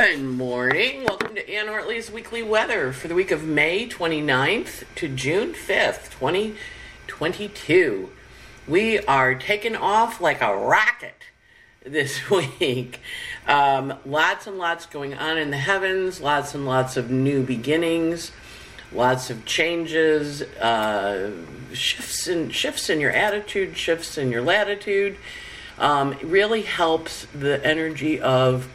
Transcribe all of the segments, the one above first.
Good morning. Welcome to Anne Ortelee's weekly weather for the week of May 29th to June 5th, 2022. We are taking off like a rocket this week. Um, lots and lots going on in the heavens, lots and lots of new beginnings, lots of changes, uh, shifts in shifts in your attitude, shifts in your latitude. Um, it really helps the energy of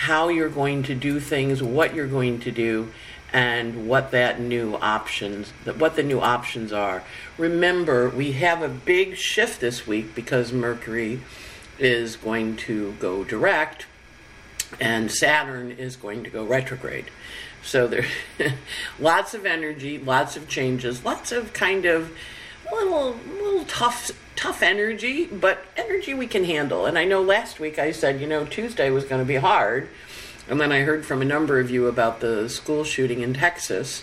how you're going to do things, what you're going to do, and what that new options, what the new options are. Remember, we have a big shift this week because Mercury is going to go direct and Saturn is going to go retrograde. So there lots of energy, lots of changes, lots of kind of little little tough tough energy, but energy we can handle. And I know last week I said, you know, Tuesday was going to be hard. And then I heard from a number of you about the school shooting in Texas.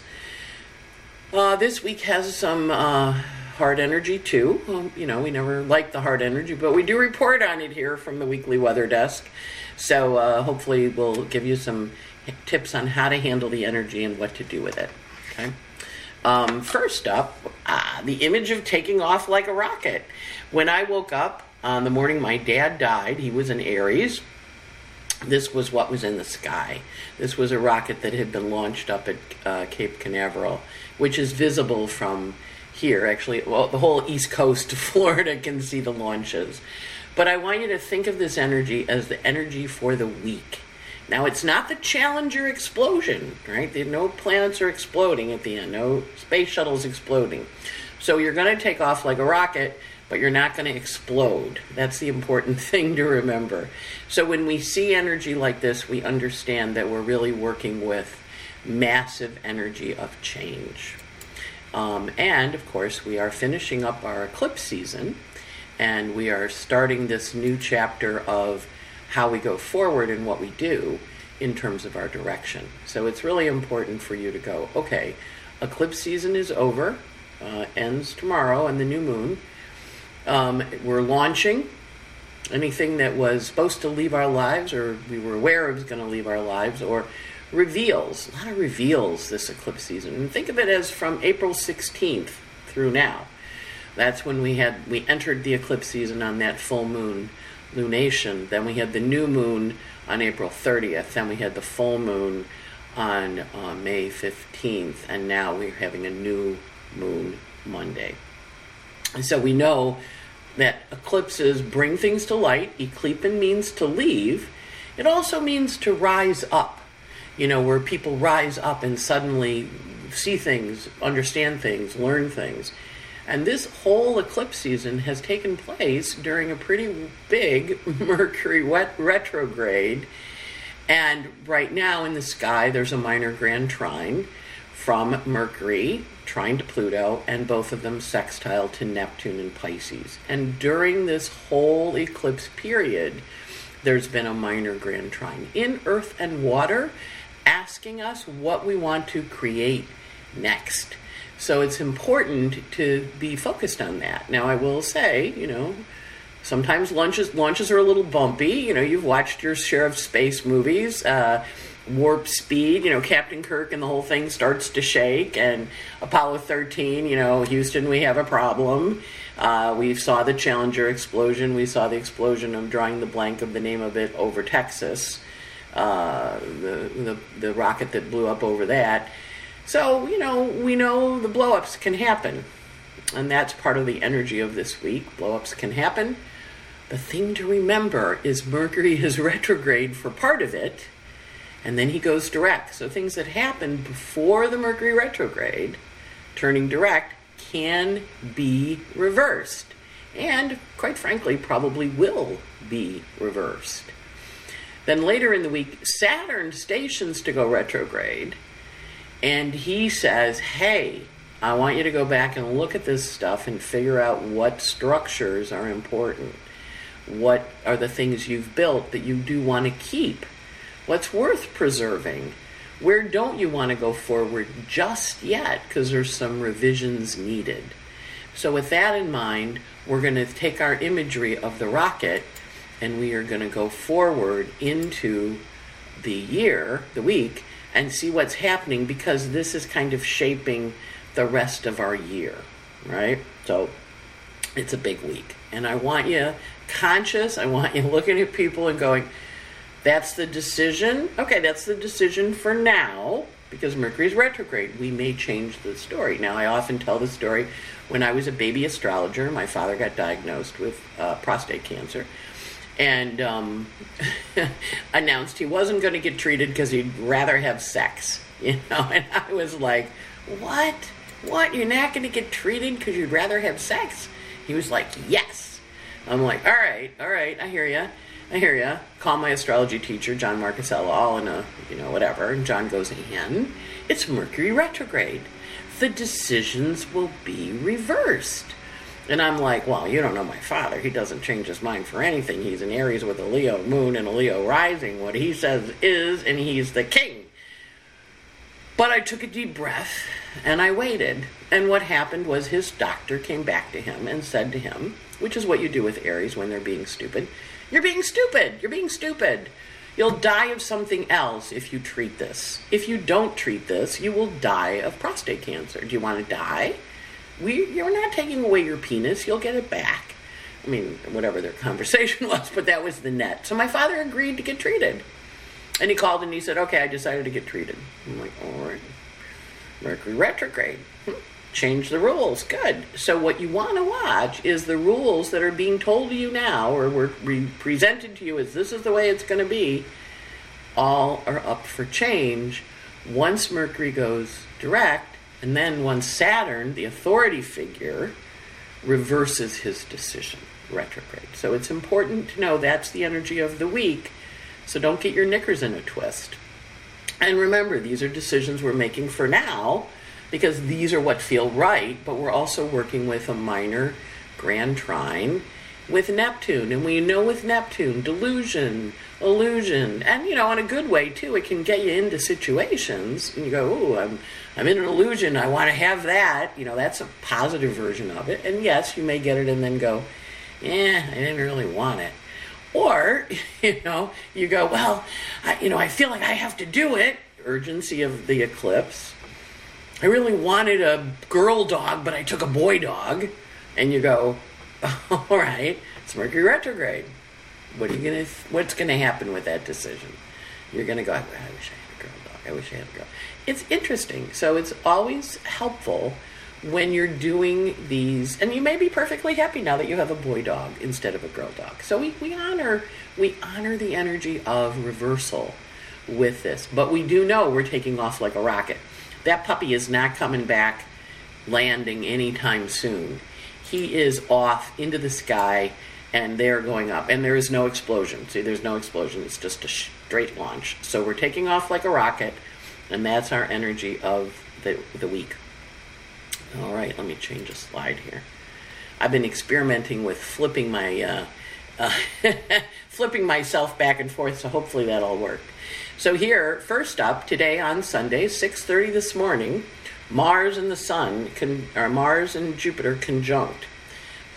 Uh, this week has some uh, hard energy too. Well, you know, we never like the hard energy, but we do report on it here from the weekly weather desk. So uh, hopefully, we'll give you some tips on how to handle the energy and what to do with it. Okay. Um, first up, uh, the image of taking off like a rocket. When I woke up on the morning my dad died, he was an Aries. This was what was in the sky. This was a rocket that had been launched up at uh, Cape Canaveral, which is visible from here. Actually, well, the whole east coast of Florida can see the launches. But I want you to think of this energy as the energy for the week. Now, it's not the Challenger explosion, right? No planets are exploding at the end, no space shuttles exploding. So you're going to take off like a rocket, but you're not going to explode. That's the important thing to remember. So when we see energy like this, we understand that we're really working with massive energy of change. Um, and of course, we are finishing up our eclipse season, and we are starting this new chapter of how we go forward and what we do in terms of our direction. So it's really important for you to go, okay, eclipse season is over, uh, ends tomorrow and the new moon. Um, we're launching anything that was supposed to leave our lives or we were aware it was going to leave our lives or reveals, a lot of reveals this eclipse season. And think of it as from April 16th through now. That's when we had we entered the eclipse season on that full moon lunation. Then we had the new moon on April 30th. Then we had the full moon on uh, May 15th. And now we're having a new moon Monday. And so we know that eclipses bring things to light. Eclipin means to leave. It also means to rise up. You know, where people rise up and suddenly see things, understand things, learn things. And this whole eclipse season has taken place during a pretty big Mercury retrograde. And right now in the sky, there's a minor grand trine from Mercury, trine to Pluto, and both of them sextile to Neptune and Pisces. And during this whole eclipse period, there's been a minor grand trine in Earth and Water asking us what we want to create next. So it's important to be focused on that. Now, I will say, you know, sometimes launches launches are a little bumpy. You know, you've watched your share of space movies. Uh, warp speed, you know, Captain Kirk and the whole thing starts to shake, and Apollo 13, you know, Houston, we have a problem. Uh, we saw the Challenger explosion. We saw the explosion. I'm drawing the blank of the name of it over Texas. Uh, the, the the rocket that blew up over that. So, you know, we know the blowups can happen. And that's part of the energy of this week. Blowups can happen. The thing to remember is Mercury is retrograde for part of it, and then he goes direct. So things that happen before the Mercury retrograde, turning direct, can be reversed. And quite frankly, probably will be reversed. Then later in the week, Saturn stations to go retrograde and he says, Hey, I want you to go back and look at this stuff and figure out what structures are important. What are the things you've built that you do want to keep? What's worth preserving? Where don't you want to go forward just yet because there's some revisions needed? So, with that in mind, we're going to take our imagery of the rocket and we are going to go forward into the year, the week, and see what's happening because this is kind of shaping the rest of our year, right? So it's a big week. And I want you conscious, I want you looking at people and going, that's the decision. Okay, that's the decision for now because Mercury's retrograde. We may change the story. Now, I often tell the story when I was a baby astrologer, my father got diagnosed with uh, prostate cancer and um, announced he wasn't going to get treated because he'd rather have sex. You know, and I was like, "What? What? You're not going to get treated because you'd rather have sex?" He was like, "Yes." I'm like, "All right, all right, I hear you." I hear you. Call my astrology teacher, John Marchesella, all in a, you know, whatever. And John goes, in. it's Mercury retrograde. The decisions will be reversed. And I'm like, well, you don't know my father. He doesn't change his mind for anything. He's in Aries with a Leo moon and a Leo rising. What he says is, and he's the king. But I took a deep breath and I waited. And what happened was his doctor came back to him and said to him, which is what you do with Aries when they're being stupid you're being stupid. You're being stupid. You'll die of something else if you treat this. If you don't treat this, you will die of prostate cancer. Do you want to die? We, you're not taking away your penis. You'll get it back. I mean, whatever their conversation was, but that was the net. So my father agreed to get treated. And he called and he said, okay, I decided to get treated. I'm like, all right. Mercury retrograde. Change the rules. Good. So what you want to watch is the rules that are being told to you now, or were re- presented to you as this is the way it's going to be. All are up for change once Mercury goes direct, and then once Saturn, the authority figure, reverses his decision retrograde. So it's important to know that's the energy of the week. So don't get your knickers in a twist. And remember, these are decisions we're making for now because these are what feel right, but we're also working with a minor grand trine with Neptune. And we know with Neptune, delusion, illusion, and you know, in a good way too, it can get you into situations and you go, Oh, I'm I'm in an illusion, I want to have that. You know, that's a positive version of it. And yes, you may get it and then go, Yeah, I didn't really want it. Or, you know, you go, Well, I, you know, I feel like I have to do it. Urgency of the eclipse I really wanted a girl dog, but I took a boy dog. And you go, all right, it's Mercury retrograde. What are you gonna? What's gonna happen with that decision? You're gonna go. I wish I had a girl dog. I wish I had a girl. It's interesting. So it's always helpful when you're doing these, and you may be perfectly happy now that you have a boy dog instead of a girl dog. So we, we honor we honor the energy of reversal with this, but we do know we're taking off like a rocket. That puppy is not coming back landing anytime soon. He is off into the sky and they're going up. And there is no explosion. See, there's no explosion. It's just a straight launch. So we're taking off like a rocket, and that's our energy of the, the week. All right, let me change a slide here. I've been experimenting with flipping my uh, uh, flipping myself back and forth, so hopefully that'll work. So here, first up today on Sunday, 6:30 this morning, Mars and the Sun, con, or Mars and Jupiter conjunct.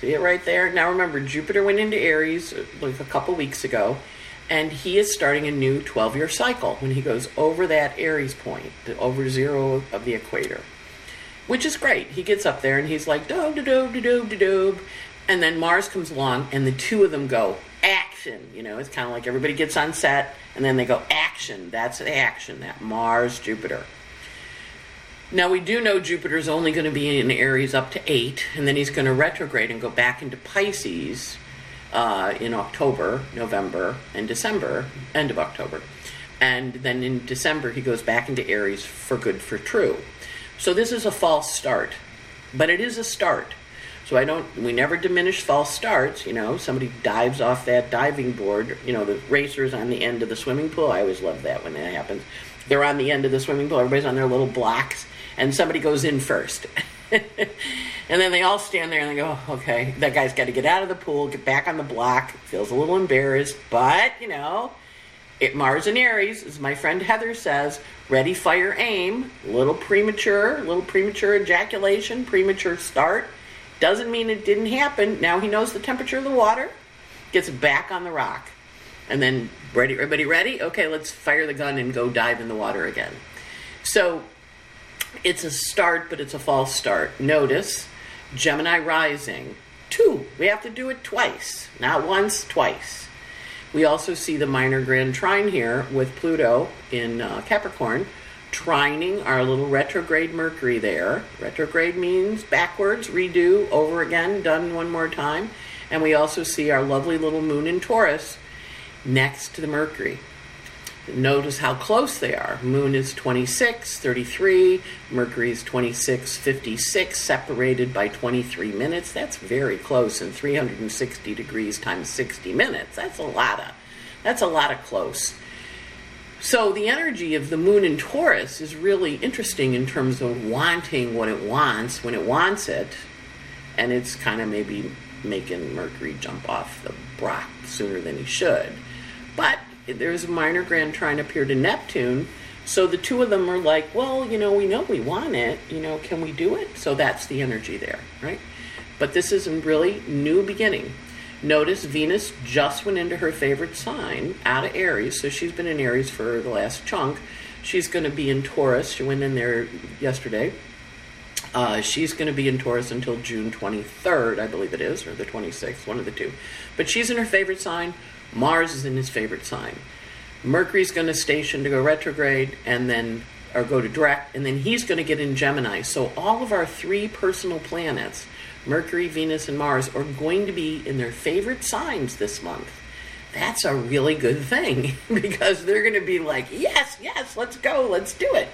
See it right there. Now remember, Jupiter went into Aries uh, like a couple weeks ago, and he is starting a new 12-year cycle when he goes over that Aries point, the over zero of the equator, which is great. He gets up there and he's like, do do do do do do, and then Mars comes along, and the two of them go action. You know, it's kind of like everybody gets on set and then they go action. That's the action, that Mars, Jupiter. Now, we do know Jupiter's only going to be in Aries up to eight, and then he's going to retrograde and go back into Pisces uh, in October, November, and December, end of October. And then in December, he goes back into Aries for good for true. So this is a false start, but it is a start. So I don't, we never diminish false starts. You know, somebody dives off that diving board, you know, the racers on the end of the swimming pool. I always love that when that happens. They're on the end of the swimming pool, everybody's on their little blocks, and somebody goes in first. and then they all stand there and they go, okay, that guy's got to get out of the pool, get back on the block, feels a little embarrassed, but, you know, it, Mars and Aries, as my friend Heather says, ready, fire, aim, little premature, little premature ejaculation, premature start doesn't mean it didn't happen. Now he knows the temperature of the water, gets back on the rock, and then Ready? Everybody ready? Okay, let's fire the gun and go dive in the water again. So it's a start, but it's a false start. Notice Gemini rising. Two. We have to do it twice. Not once, twice. We also see the minor grand trine here with Pluto in uh, Capricorn, trining our little retrograde Mercury there. Retrograde means backwards, redo, over again, done one more time. And we also see our lovely little moon in Taurus next to the Mercury. Notice how close they are. Moon is 26, 33, Mercury is 26, 56, separated by 23 minutes. That's very close in 360 degrees times 60 minutes. That's a lot of that's a lot of close. So the energy of the moon in Taurus is really interesting in terms of wanting what it wants when it wants it, and it's kind of maybe making Mercury jump off the block sooner than he should. But there's a minor grand trine up here to Neptune. So the two of them are like, well, you know, we know we want it. You know, can we do it? So that's the energy there, right? But this is a really new beginning. Notice Venus just went into her favorite sign out of Aries. So she's been in Aries for the last chunk. She's going to be in Taurus. She went in there yesterday. Uh, she's going to be in Taurus until June 23rd, I believe it is, or the 26th, one of the two. But she's in her favorite sign. Mars is in his favorite sign. Mercury's going to station to go retrograde and then or go to direct and then he's going to get in Gemini. So all of our three personal planets, Mercury, Venus and Mars are going to be in their favorite signs this month. That's a really good thing because they're going to be like, "Yes, yes, let's go. Let's do it."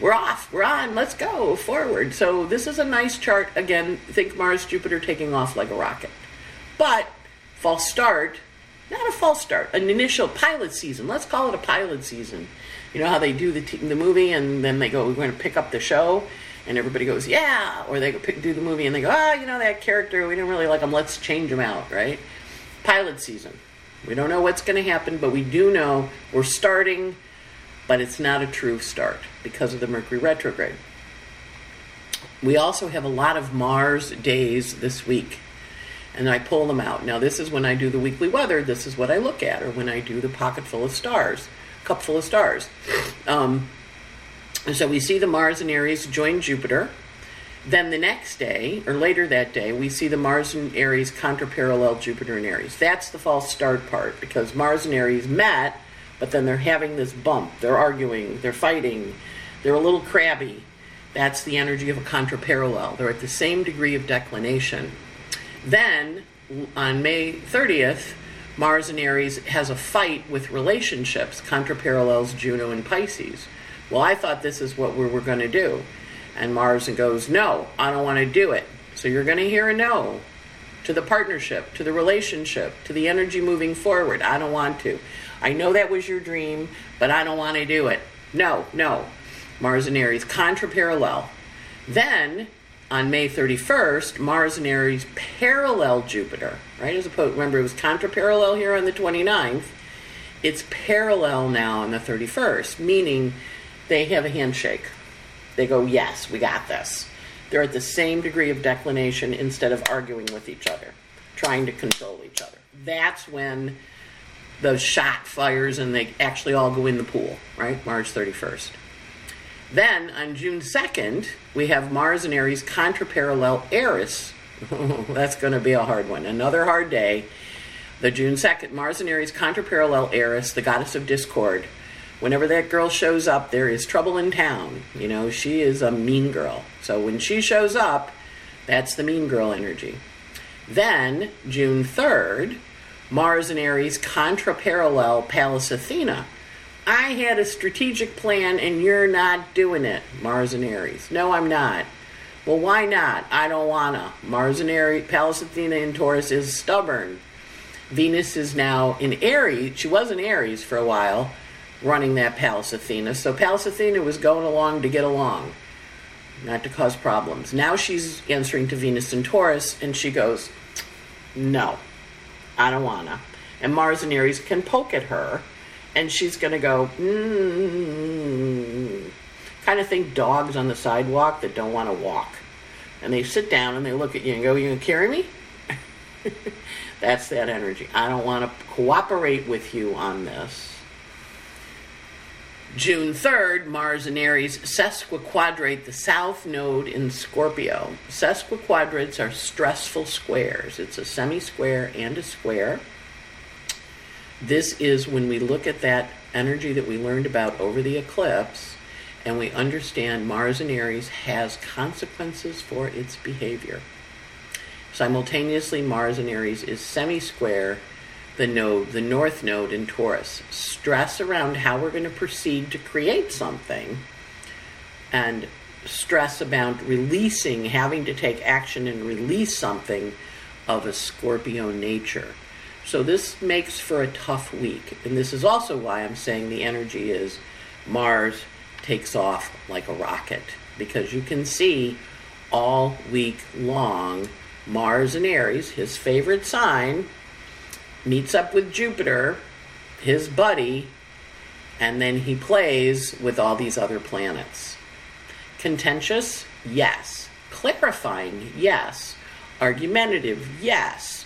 We're off. We're on. Let's go forward. So this is a nice chart. Again, think Mars, Jupiter taking off like a rocket. But false start not a false start, an initial pilot season. Let's call it a pilot season. You know how they do the t- the movie and then they go, we're going to pick up the show, and everybody goes, yeah, or they pick, do the movie and they go, oh, you know that character, we didn't really like him, let's change him out, right? Pilot season. We don't know what's going to happen, but we do know we're starting, but it's not a true start because of the Mercury retrograde. We also have a lot of Mars days this week and I pull them out. Now, this is when I do the weekly weather, this is what I look at, or when I do the pocket full of stars, cup full of stars. Um, so we see the Mars and Aries join Jupiter. Then the next day, or later that day, we see the Mars and Aries contraparallel Jupiter and Aries. That's the false start part because Mars and Aries met, but then they're having this bump. They're arguing, they're fighting, they're a little crabby. That's the energy of a contraparallel. They're at the same degree of declination. Then, on May 30th, Mars and Aries has a fight with relationships, contra parallels Juno and Pisces. Well, I thought this is what we were going to do. And Mars goes, No, I don't want to do it. So you're going to hear a no to the partnership, to the relationship, to the energy moving forward. I don't want to. I know that was your dream, but I don't want to do it. No, no. Mars and Aries, contra parallel. Then on May 31st, Mars and Aries parallel Jupiter, right? As opposed, remember, it was contraparallel here on the 29th. It's parallel now on the 31st, meaning they have a handshake. They go, yes, we got this. They're at the same degree of declination instead of arguing with each other, trying to control each other. That's when the shot fires and they actually all go in the pool, right? March 31st. Then on June 2nd, we have Mars and Aries contraparallel Eris. That's going to be a hard one. Another hard day. The June 2nd, Mars and Aries contraparallel Eris, the goddess of discord. Whenever that girl shows up, there is trouble in town. You know, she is a mean girl. So when she shows up, that's the mean girl energy. Then, June 3rd, Mars and Aries contraparallel Pallas Athena. I had a strategic plan and you're not doing it, Mars and Aries. No, I'm not. Well, why not? I don't wanna. Mars and Aries, Pallas Athena in Taurus is stubborn. Venus is now in Aries. She was in Aries for a while, running that Pallas Athena. So Pallas Athena was going along to get along, not to cause problems. Now she's answering to Venus in Taurus, and she goes, No, I don't wanna. And Mars and Aries can poke at her and she's going to go, mm, kind of think dogs on the sidewalk that don't want to walk. And they sit down and they look at you and go, You going to carry me? That's that energy. I don't want to cooperate with you on this. June 3rd, Mars and Aries sesquiquadrate the south node in Scorpio. Sesquiquadrates are stressful squares. It's a semi square and a square. This is when we look at that energy that we learned about over the eclipse and we understand Mars and Aries has consequences for its behavior. Simultaneously, Mars and Aries is semi square the node, the north node in Taurus. Stress around how we're going to proceed to create something and stress about releasing, having to take action and release something of a Scorpio nature. So this makes for a tough week. And this is also why I'm saying the energy is Mars takes off like a rocket because you can see all week long Mars and Aries, his favorite sign, meets up with Jupiter, his buddy, and then he plays with all these other planets. Contentious? Yes. Clarifying? Yes. Argumentative? Yes.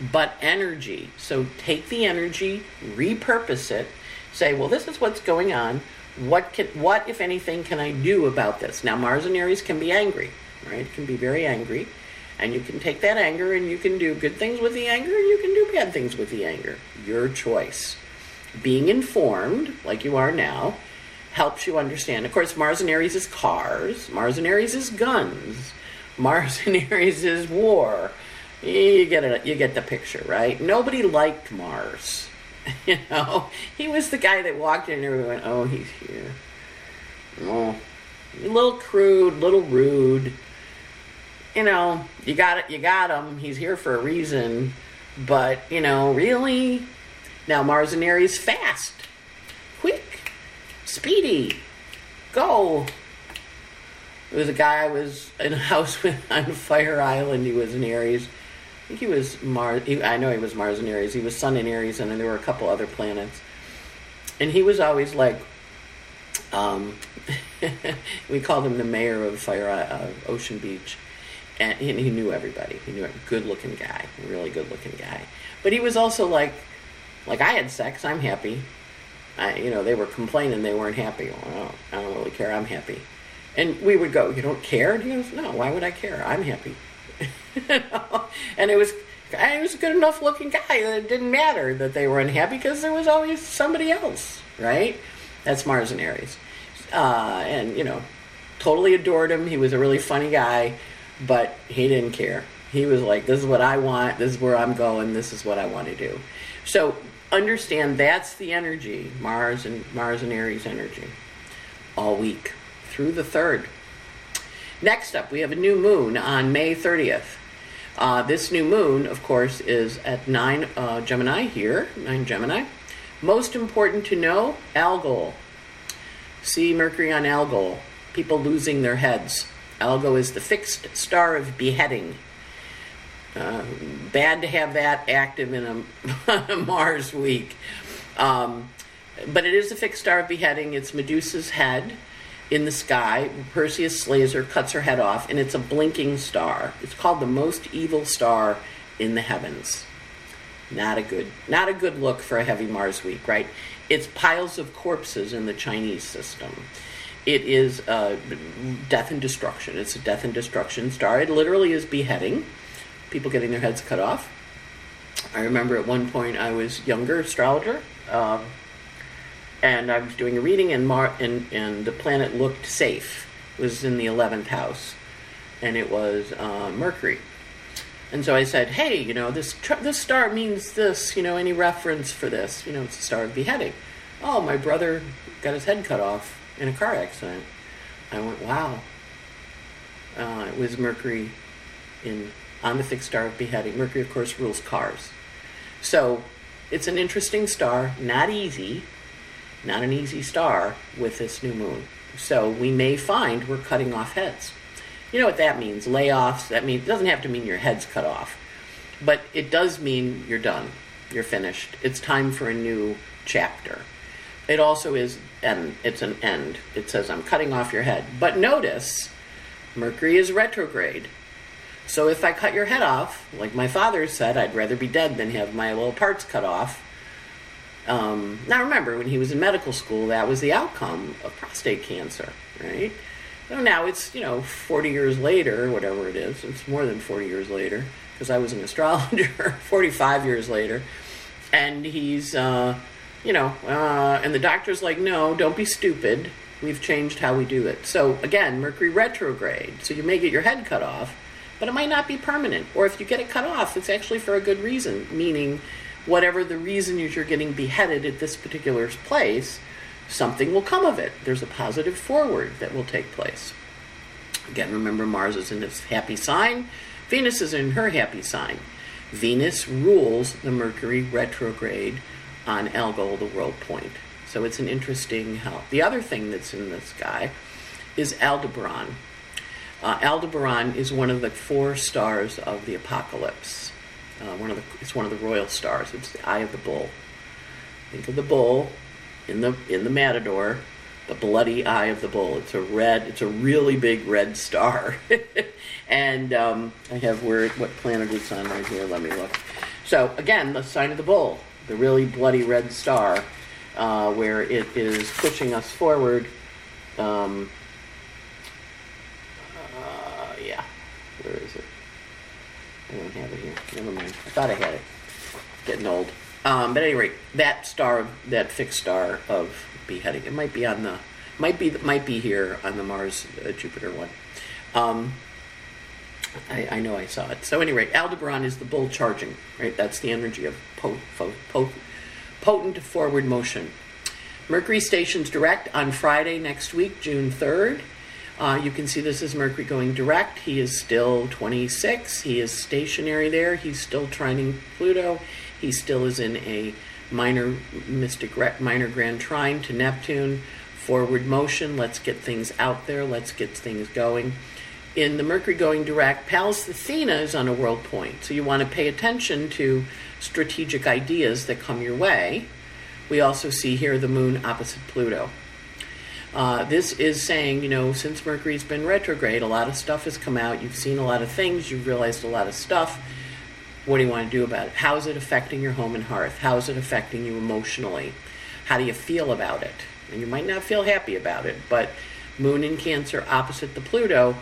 But energy. So take the energy, repurpose it, say, well, this is what's going on. What can, what, if anything, can I do about this? Now, Mars and Aries can be angry, right? Can be very angry. And you can take that anger and you can do good things with the anger and you can do bad things with the anger. Your choice. Being informed, like you are now, helps you understand. Of course, Mars and Aries is cars, Mars and Aries is guns, Mars and Aries is war. You get it, you get the picture, right? Nobody liked Mars. you know, he was the guy that walked in and everyone went, "Oh, he's here." Oh, a little crude, little rude you know, you got it, you got him. He's here for a reason. But you know, really, now Mars and Aries fast, quick, speedy, go. There was a guy I was in a house with on Fire Island. He was an Aries. I think he was Mars. He, I know he was Mars and Aries. He was Sun in Aries, and then there were a couple other planets. And he was always like, um, we called him the mayor of Fire uh, Ocean Beach and he knew everybody. He knew a good-looking guy, really good-looking guy. But he was also like, like I had sex. I'm happy. I, you know, they were complaining they weren't happy. Well, I don't really care. I'm happy. And we would go, you don't care? And he goes, no. Why would I care? I'm happy. and it was, I was a good enough looking guy that it didn't matter that they were unhappy because there was always somebody else, right? That's Mars and Aries. Uh, and you know, totally adored him. He was a really funny guy but he didn't care. He was like, "This is what I want. This is where I'm going. This is what I want to do." So understand that's the energy, Mars and Mars and Aries energy, all week through the third. Next up, we have a new moon on May 30th. Uh, this new moon, of course, is at 9 uh, Gemini here, 9 Gemini. Most important to know Algol. See Mercury on Algol. People losing their heads. Algol is the fixed star of beheading. Uh, bad to have that active in a, Mars week. Um, but it is a fixed star of beheading. It's Medusa's head in the sky. Perseus slays her, cuts her head off, and it's a blinking star. It's called the most evil star in the heavens. Not a good, not a good look for a heavy Mars week, right? It's piles of corpses in the Chinese system. It is death and destruction. It's a death and destruction star. It literally is beheading, people getting their heads cut off. I remember at one point I was younger astrologer, um, and I was doing a reading, and Mar- and and the planet looked safe. It was in the eleventh house, and it was uh, Mercury. And so I said, "Hey, you know this this star means this. You know any reference for this? You know it's a star of beheading." Oh, my brother got his head cut off in a car accident. I went, wow. Uh, it was Mercury in on the fixed star of beheading. Mercury, of course, rules cars. So it's an interesting star, not easy, not an easy star with this new moon. So we may find we're cutting off heads. You know what that means? Layoffs. That means it doesn't have to mean your head's cut off, but it does mean you're done. You're finished. It's time for a new chapter. It also is and it's an end. It says I'm cutting off your head. But notice Mercury is retrograde. So if I cut your head off, like my father said, I'd rather be dead than have my little parts cut off. Um, now remember, when he was in medical school, that was the outcome of prostate cancer, right? So now it's, you know, 40 years later, whatever it is. It's more than 40 years later, because I was an astrologer, 45 years later. And he's, uh, you know, uh, and the doctor's like, no, don't be stupid. We've changed how we do it. So again, Mercury retrograde. So you may get your head cut off, but it might not be permanent. Or if you get it cut off, it's actually for a good reason, meaning whatever the reason is you're getting beheaded at this particular place, something will come of it. There's a positive forward that will take place. Again, remember Mars is in its happy sign, Venus is in her happy sign. Venus rules the Mercury retrograde on Algol, the world point. So it's an interesting help. The other thing that's in the sky is Aldebaran. Uh, Aldebaran is one of the four stars of the apocalypse. Uh, one of the, it's one of the royal stars. It's the eye of the bull. Think of the bull in the in the matador, the bloody eye of the bull. It's a red. It's a really big red star. and um, I have where what planet it's on right here. Let me look. So again, the sign of the bull, the really bloody red star, uh, where it is pushing us forward. Um, uh, yeah, where is it? I don't have it here. Never mind. I thought I had it. Getting old. Um, but at any rate, that star, that fixed star of beheading, it might be on the, might be might be here on the Mars uh, Jupiter one. Um, I, I, know I saw it. So anyway, Aldebaran is the bull charging, right? That's the energy of po- po- potent forward motion. Mercury stations direct on Friday next week, June 3rd. Uh, you can see this is Mercury going direct. He is still 26. He is stationary there. He's still trining Pluto. He still is in a minor mystic minor grand trine to Neptune. Forward motion. Let's get things out there. Let's get things going. In the Mercury going direct, Pallas Athena is on a world point. So you want to pay attention to strategic ideas that come your way. We also see here the moon opposite Pluto. Uh, this is saying, you know, since Mercury's been retrograde, a lot of stuff has come out. You've seen a lot of things. You've realized a lot of stuff. What do you want to do about it? How is it affecting your home and hearth? How is it affecting you emotionally? How do you feel about it? And you might not feel happy about it, but Moon in Cancer opposite the Pluto.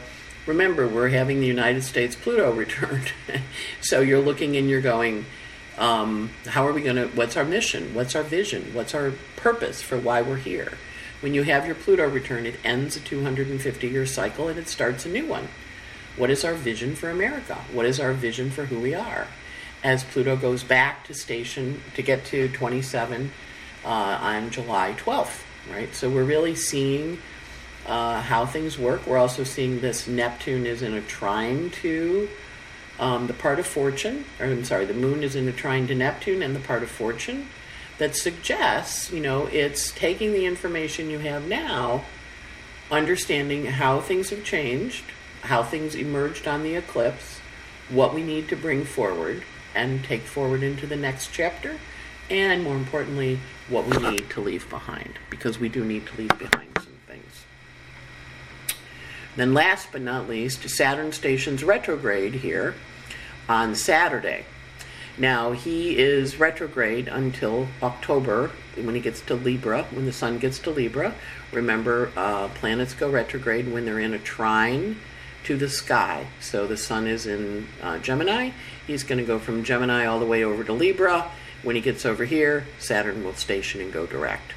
Remember, we're having the United States Pluto returned. so you're looking and you're going, um, how are we going to, what's our mission? What's our vision? What's our purpose for why we're here? When you have your Pluto return, it ends a 250 year cycle and it starts a new one. What is our vision for America? What is our vision for who we are? As Pluto goes back to station to get to 27 uh, on July 12th, right? So we're really seeing uh, how things work. We're also seeing this Neptune is in a trine to um, the part of fortune, or I'm sorry, the moon is in a trine to Neptune and the part of fortune that suggests, you know, it's taking the information you have now, understanding how things have changed, how things emerged on the eclipse, what we need to bring forward and take forward into the next chapter, and more importantly, what we need to leave behind, because we do need to leave behind some things. Then, last but not least, Saturn stations retrograde here on Saturday. Now, he is retrograde until October when he gets to Libra, when the sun gets to Libra. Remember, uh, planets go retrograde when they're in a trine to the sky. So the sun is in uh, Gemini. He's going to go from Gemini all the way over to Libra. When he gets over here, Saturn will station and go direct.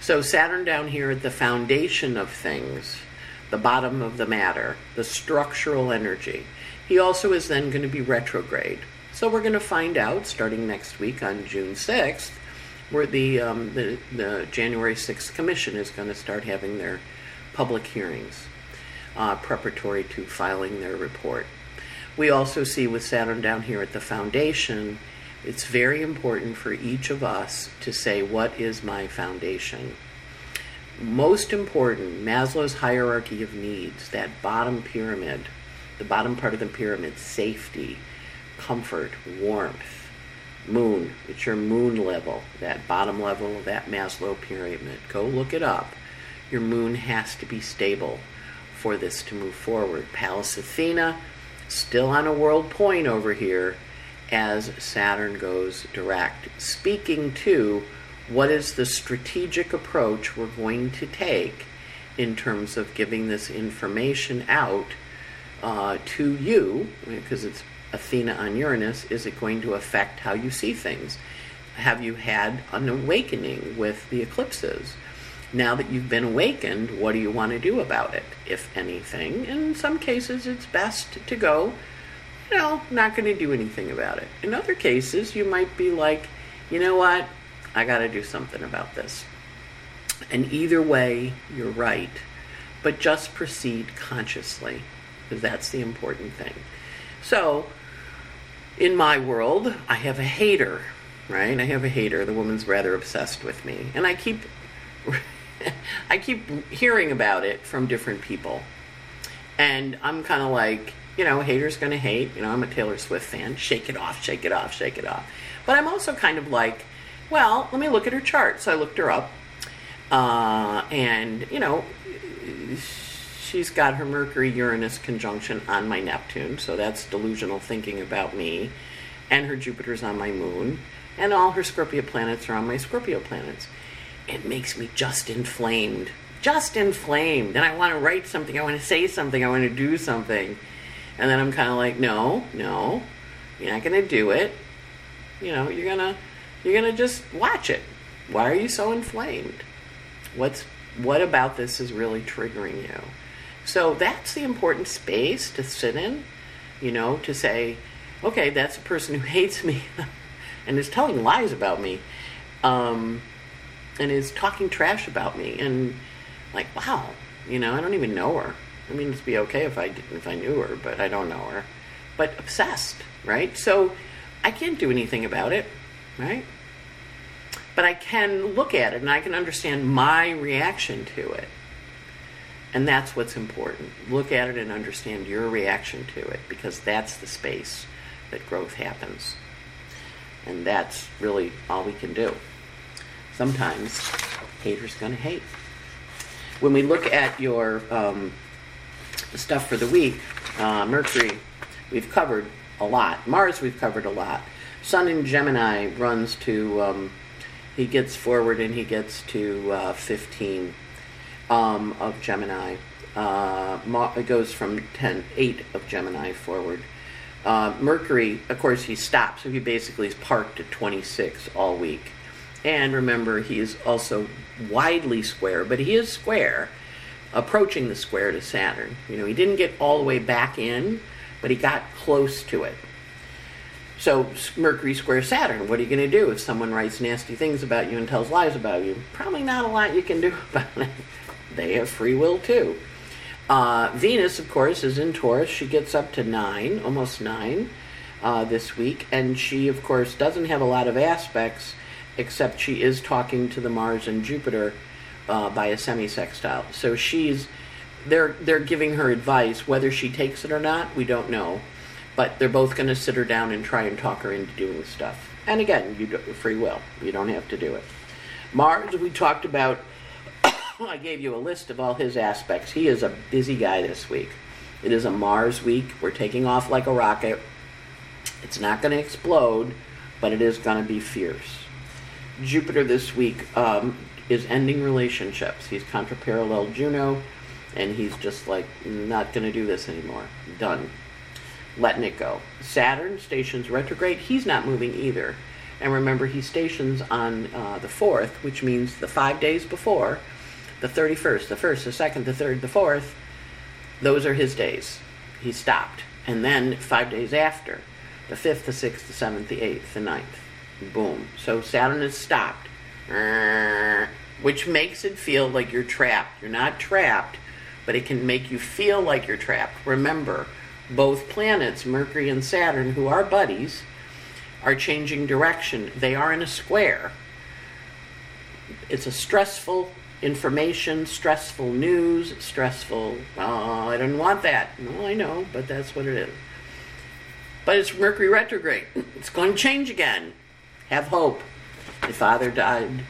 So, Saturn down here at the foundation of things, the bottom of the matter, the structural energy. He also is then going to be retrograde. So we're going to find out starting next week on June 6th, where the, um, the, the January 6th Commission is going to start having their public hearings uh, preparatory to filing their report. We also see with Saturn down here at the foundation, it's very important for each of us to say, What is my foundation? Most important, Maslow's hierarchy of needs, that bottom pyramid, the bottom part of the pyramid, safety, comfort, warmth, moon. It's your moon level, that bottom level of that Maslow pyramid. Go look it up. Your moon has to be stable for this to move forward. Pallas Athena, still on a world point over here as Saturn goes direct, speaking to what is the strategic approach we're going to take in terms of giving this information out uh, to you, because it's Athena on Uranus, is it going to affect how you see things? Have you had an awakening with the eclipses? Now that you've been awakened, what do you want to do about it, if anything? In some cases, it's best to go, you know, not going to do anything about it. In other cases, you might be like, you know what, I got to do something about this. And either way, you're right. But just proceed consciously, because that's the important thing. So, in my world, I have a hater, right? I have a hater. The woman's rather obsessed with me. And I keep. I keep hearing about it from different people. And I'm kind of like, you know, haters gonna hate. You know, I'm a Taylor Swift fan. Shake it off, shake it off, shake it off. But I'm also kind of like, well, let me look at her chart. So I looked her up. Uh, and, you know, she's got her Mercury Uranus conjunction on my Neptune. So that's delusional thinking about me. And her Jupiter's on my moon. And all her Scorpio planets are on my Scorpio planets. It makes me just inflamed. Just inflamed. And I want to write something. I want to say something. I want to do something. And then I'm kind of like, no, no, you're not going to do it. You know, you're going to you're going to just watch it. Why are you so inflamed? What's what about this is really triggering you? So that's the important space to sit in, you know, to say, okay, that's a person who hates me and is telling lies about me, um, and is talking trash about me, and like, wow, you know, I don't even know her. I mean, it'd be okay if I didn't, if I knew her, but I don't know her. But obsessed, right? So I can't do anything about it, right? But I can look at it and I can understand my reaction to it. And that's what's important. Look at it and understand your reaction to it because that's the space that growth happens. And that's really all we can do. Sometimes haters gonna hate. When we look at your um, stuff for the week, uh, Mercury, we've covered a lot. Mars, we've covered a lot. Sun in Gemini runs to, um, he gets forward and he gets to uh, 15 um, of Gemini. Uh, it goes from 10, 8 of Gemini forward. Uh, Mercury, of course, he stops, so he basically is parked at 26 all week. And remember, he is also widely square, but he is square, approaching the square to Saturn. You know, he didn't get all the way back in, but he got close to it. So, Mercury square Saturn, what are you going to do if someone writes nasty things about you and tells lies about you? Probably not a lot you can do about it. They have free will too. Uh, Venus, of course, is in Taurus. She gets up to nine, almost nine, uh, this week. And she, of course, doesn't have a lot of aspects, except she is talking to the Mars and Jupiter uh, by a semi-sextile. So she's, they're, they're giving her advice. Whether she takes it or not, we don't know. But they're both going to sit her down and try and talk her into doing stuff. And again, you do, free will. You don't have to do it. Mars, we talked about I gave you a list of all his aspects. He is a busy guy this week. It is a Mars week. We're taking off like a rocket. It's not going to explode, but it is going to be fierce. Jupiter this week um, is ending relationships. He's contraparallel Juno, and he's just like, not going to do this anymore. Done. Letting it go. Saturn stations retrograde. He's not moving either. And remember, he stations on uh, the 4th, which means the five days before the 31st, the 1st, the 2nd, the 3rd, the 4th, those are his days. He stopped. And then five days after, the 5th, the 6th, the 7th, the 8th, the 9th, boom. So Saturn has stopped, which makes it feel like you're trapped. You're not trapped, but it can make you feel like you're trapped. Remember, both planets, Mercury and Saturn, who are buddies, are changing direction. They are in a square. It's a stressful information, stressful news, stressful, oh, I don't want that. No, I know, but that's what it is. But it's Mercury retrograde. It's going to change again. Have hope. My father died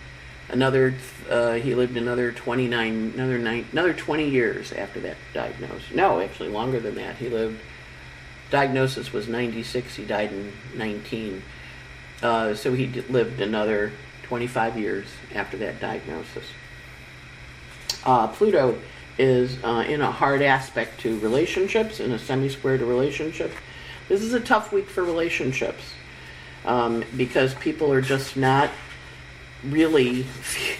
another, uh, he lived another 29, another, nine, another 20 years after that diagnosis. No, actually longer than that. He lived, diagnosis was 96. He died in 19. Uh, so he lived another 25 years after that diagnosis. Uh, Pluto is uh, in a hard aspect to relationships, in a semi square to relationships. This is a tough week for relationships um, because people are just not really,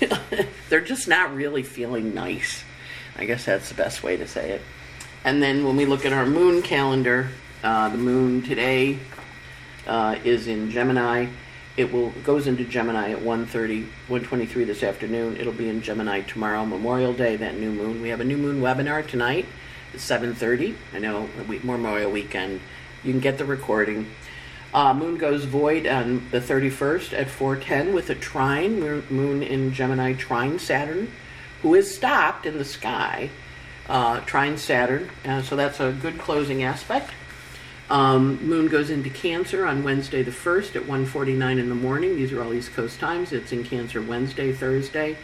they're just not really feeling nice. I guess that's the best way to say it. And then when we look at our moon calendar, uh, the moon today uh, is in Gemini. It will goes into Gemini at 1.30, 1.23 this afternoon. It'll be in Gemini tomorrow, Memorial Day, that new moon. We have a new moon webinar tonight at 7.30. I know, Memorial Weekend. You can get the recording. Uh, moon goes void on the 31st at 4:10 with a trine. Moon in Gemini trine Saturn, who is stopped in the sky. Uh, trine Saturn, uh, so that's a good closing aspect. Um, moon goes into Cancer on Wednesday the 1st at 1:49 in the morning. These are all East Coast times. It's in Cancer Wednesday, Thursday,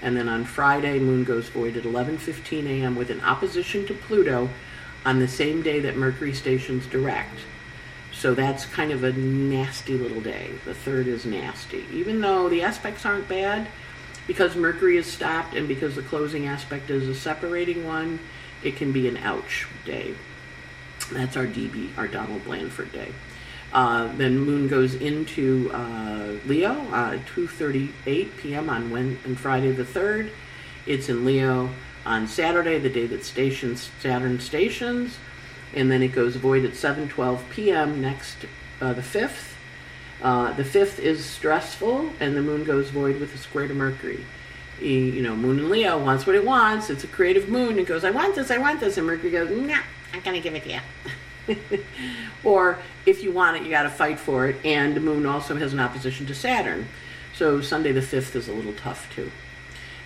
and then on Friday, Moon goes void at 11:15 a.m. with an opposition to Pluto on the same day that Mercury stations direct. So that's kind of a nasty little day. The third is nasty. Even though the aspects aren't bad, because Mercury is stopped and because the closing aspect is a separating one, it can be an ouch day. That's our DB, our Donald Blandford day. Uh, then Moon goes into uh, Leo, uh, 2:38 p.m. on when on Friday the third. It's in Leo on Saturday, the day that stations Saturn stations and then it goes void at 7:12 p.m. next uh, the fifth. Uh, the fifth is stressful, and the moon goes void with a square to Mercury. You know, Moon in Leo wants what it wants. It's a creative moon. It goes, I want this, I want this, and Mercury goes, Nah, I'm gonna give it to you. or if you want it, you got to fight for it. And the moon also has an opposition to Saturn, so Sunday the fifth is a little tough too.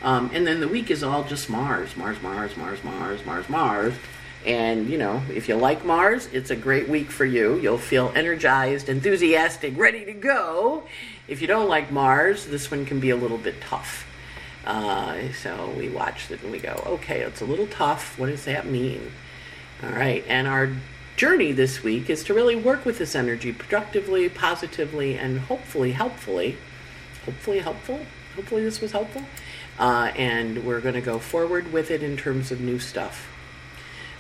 Um, and then the week is all just Mars, Mars, Mars, Mars, Mars, Mars, Mars. And, you know, if you like Mars, it's a great week for you. You'll feel energized, enthusiastic, ready to go. If you don't like Mars, this one can be a little bit tough. Uh, so we watch it and we go, okay, it's a little tough. What does that mean? All right. And our journey this week is to really work with this energy productively, positively, and hopefully, helpfully. Hopefully, helpful. Hopefully, this was helpful. Uh, and we're going to go forward with it in terms of new stuff.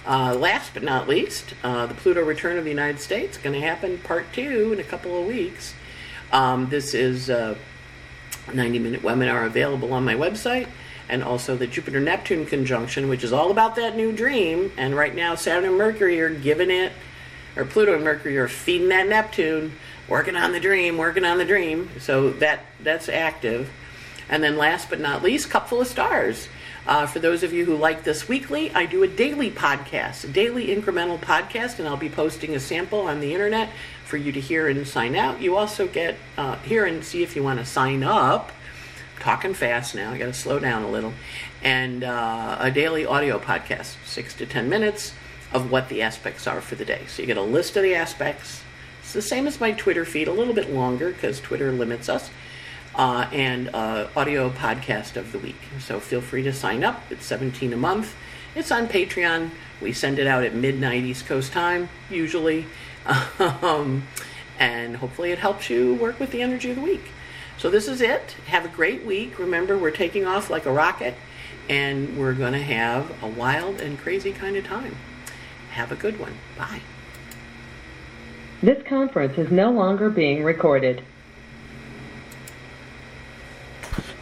Uh, last but not least, uh, the Pluto Return of the United States going to happen part two in a couple of weeks. Um, this is a 90 minute webinar available on my website, and also the Jupiter Neptune conjunction, which is all about that new dream. And right now, Saturn and Mercury are giving it, or Pluto and Mercury are feeding that Neptune, working on the dream, working on the dream. So that that's active. And then last but not least, Cupful of Stars. Uh, for those of you who like this weekly, I do a daily podcast, a daily incremental podcast, and I'll be posting a sample on the internet for you to hear and sign out. You also get uh, hear and see if you want to sign up. Talking fast now, I got to slow down a little. And uh, a daily audio podcast, six to ten minutes of what the aspects are for the day. So you get a list of the aspects. It's the same as my Twitter feed, a little bit longer because Twitter limits us uh, and uh, audio podcast of the week. So feel free to sign up. It's 17 a month. It's on Patreon. We send it out at midnight East Coast time, usually. Um, and hopefully it helps you work with the energy of the week. So this is it. Have a great week. Remember, we're taking off like a rocket, and we're going to have a wild and crazy kind of time. Have a good one. Bye. This conference is no longer being recorded.